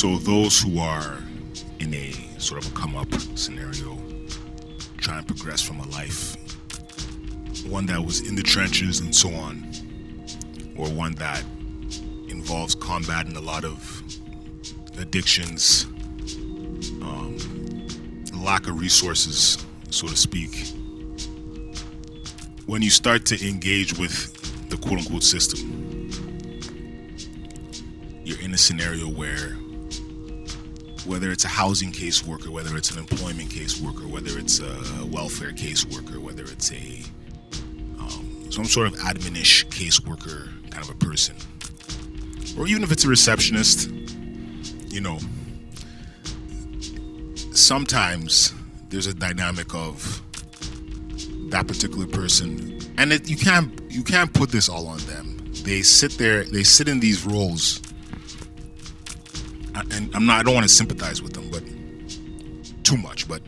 So those who are in a sort of a come up scenario, trying to progress from a life, one that was in the trenches and so on, or one that involves combating a lot of addictions, um, lack of resources, so to speak. When you start to engage with the quote unquote system, you're in a scenario where whether it's a housing caseworker, whether it's an employment caseworker, whether it's a welfare caseworker, whether it's a um, some sort of adminish caseworker kind of a person, or even if it's a receptionist, you know, sometimes there's a dynamic of that particular person, and it, you can't you can't put this all on them. They sit there, they sit in these roles and I'm not I don't want to sympathize with them, but too much, but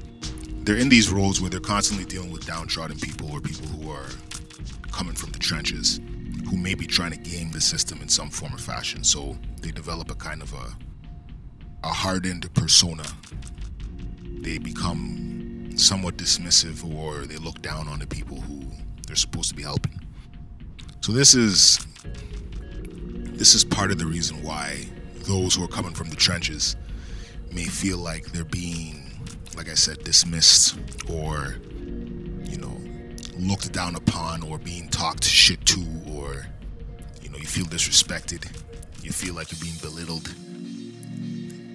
they're in these roles where they're constantly dealing with downtrodden people or people who are coming from the trenches who may be trying to game the system in some form or fashion. So they develop a kind of a a hardened persona. They become somewhat dismissive or they look down on the people who they're supposed to be helping. So this is this is part of the reason why those who are coming from the trenches may feel like they're being, like I said, dismissed or, you know, looked down upon or being talked shit to or, you know, you feel disrespected. You feel like you're being belittled.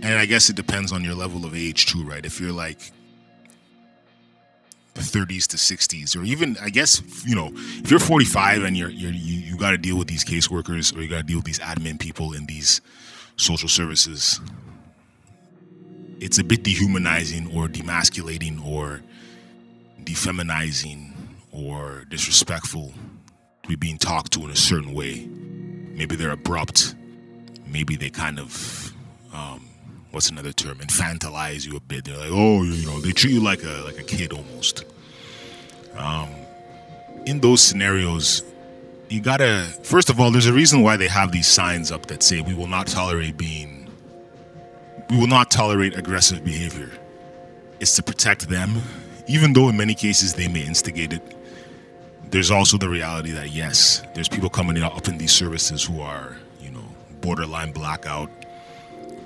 And I guess it depends on your level of age too, right? If you're like 30s to 60s or even i guess you know if you're 45 and you're, you're you, you got to deal with these caseworkers or you got to deal with these admin people in these social services, it's a bit dehumanizing or demasculating or defeminizing or disrespectful to be being talked to in a certain way. Maybe they're abrupt. Maybe they kind of, um, what's another term? Infantilize you a bit. They're like, oh, you know, they treat you like a like a kid almost. Um, in those scenarios, you gotta first of all there's a reason why they have these signs up that say we will not tolerate being we will not tolerate aggressive behavior. It's to protect them. Even though in many cases they may instigate it there's also the reality that yes there's people coming up in these services who are you know borderline blackout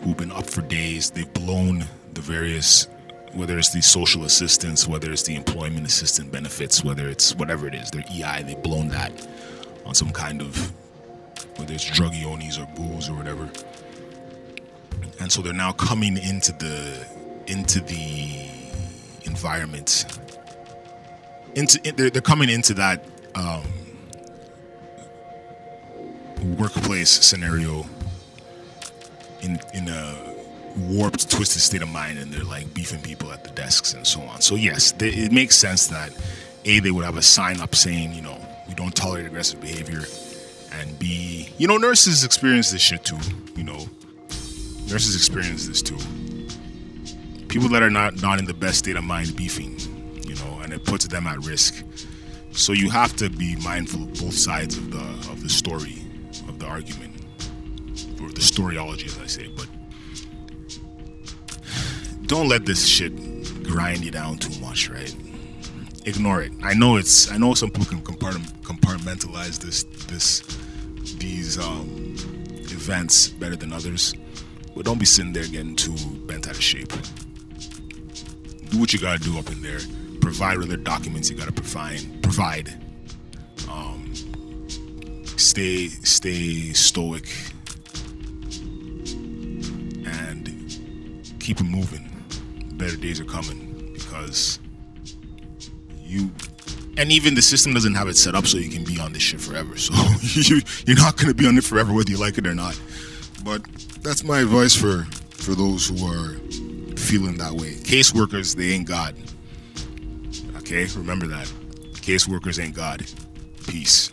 who've been up for days. They've blown the various whether it's the social assistance whether it's the employment assistance benefits whether it's whatever it is their ei they've blown that on some kind of whether it's drug onis or booze or whatever. And so they're now coming into the into the environment. Into they're, they're coming into that um, workplace scenario in in a warped, twisted state of mind, and they're like beefing people at the desks and so on. So yes, they, it makes sense that a they would have a sign up saying, you know, we don't tolerate aggressive behavior. And B, you know, nurses experience this shit too. You know, nurses experience this too. People that are not not in the best state of mind beefing, you know, and it puts them at risk. So you have to be mindful of both sides of the of the story, of the argument, or the storyology, as I say. But don't let this shit grind you down too much, right? Ignore it. I know it's. I know some people can compartmentalize this this these um, events better than others, but don't be sitting there getting too bent out of shape. Do what you gotta do up in there. Provide other documents you gotta provide. Provide. Um, stay stay stoic and keep it moving. Better days are coming because you and even the system doesn't have it set up so you can be on this shit forever. So you, you're not gonna be on it forever whether you like it or not. But that's my advice for for those who are feeling that way. Caseworkers, they ain't God. Okay, remember that. Caseworkers ain't God. Peace.